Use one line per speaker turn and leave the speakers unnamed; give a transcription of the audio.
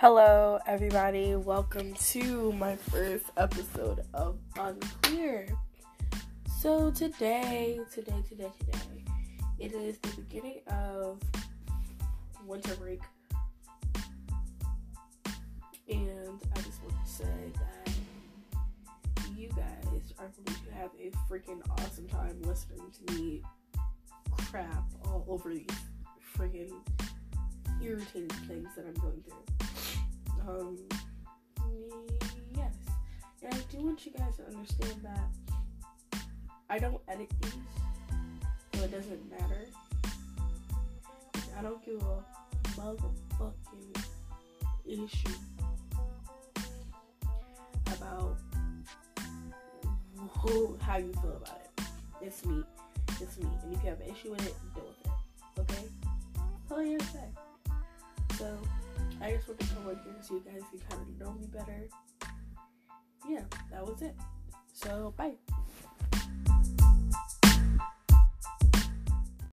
Hello, everybody. Welcome to my first episode of Unclear. So, today, today, today, today, it is the beginning of winter break. And I just want to say that you guys are going to have a freaking awesome time listening to me crap all over these freaking irritating things that I'm. Um, yes. And I do want you guys to understand that I don't edit these, so it doesn't matter. I don't give a motherfucking issue about who, how you feel about it. It's me. It's me. And if you have an issue with it, deal with it. Okay? That's all. So, I just want to come on here so you guys can kind of know me better. Yeah, that was it. So, bye.